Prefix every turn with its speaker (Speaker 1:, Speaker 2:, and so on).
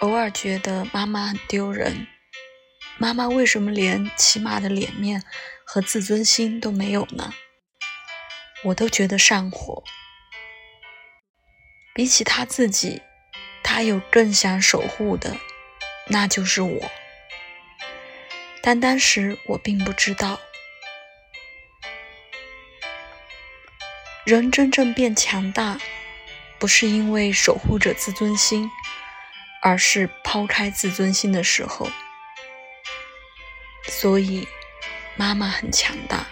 Speaker 1: 偶尔觉得妈妈很丢人。妈妈为什么连起码的脸面和自尊心都没有呢？我都觉得上火。比起她自己，她有更想守护的，那就是我。但当时我并不知道，人真正变强大，不是因为守护着自尊心，而是抛开自尊心的时候。所以，妈妈很强大。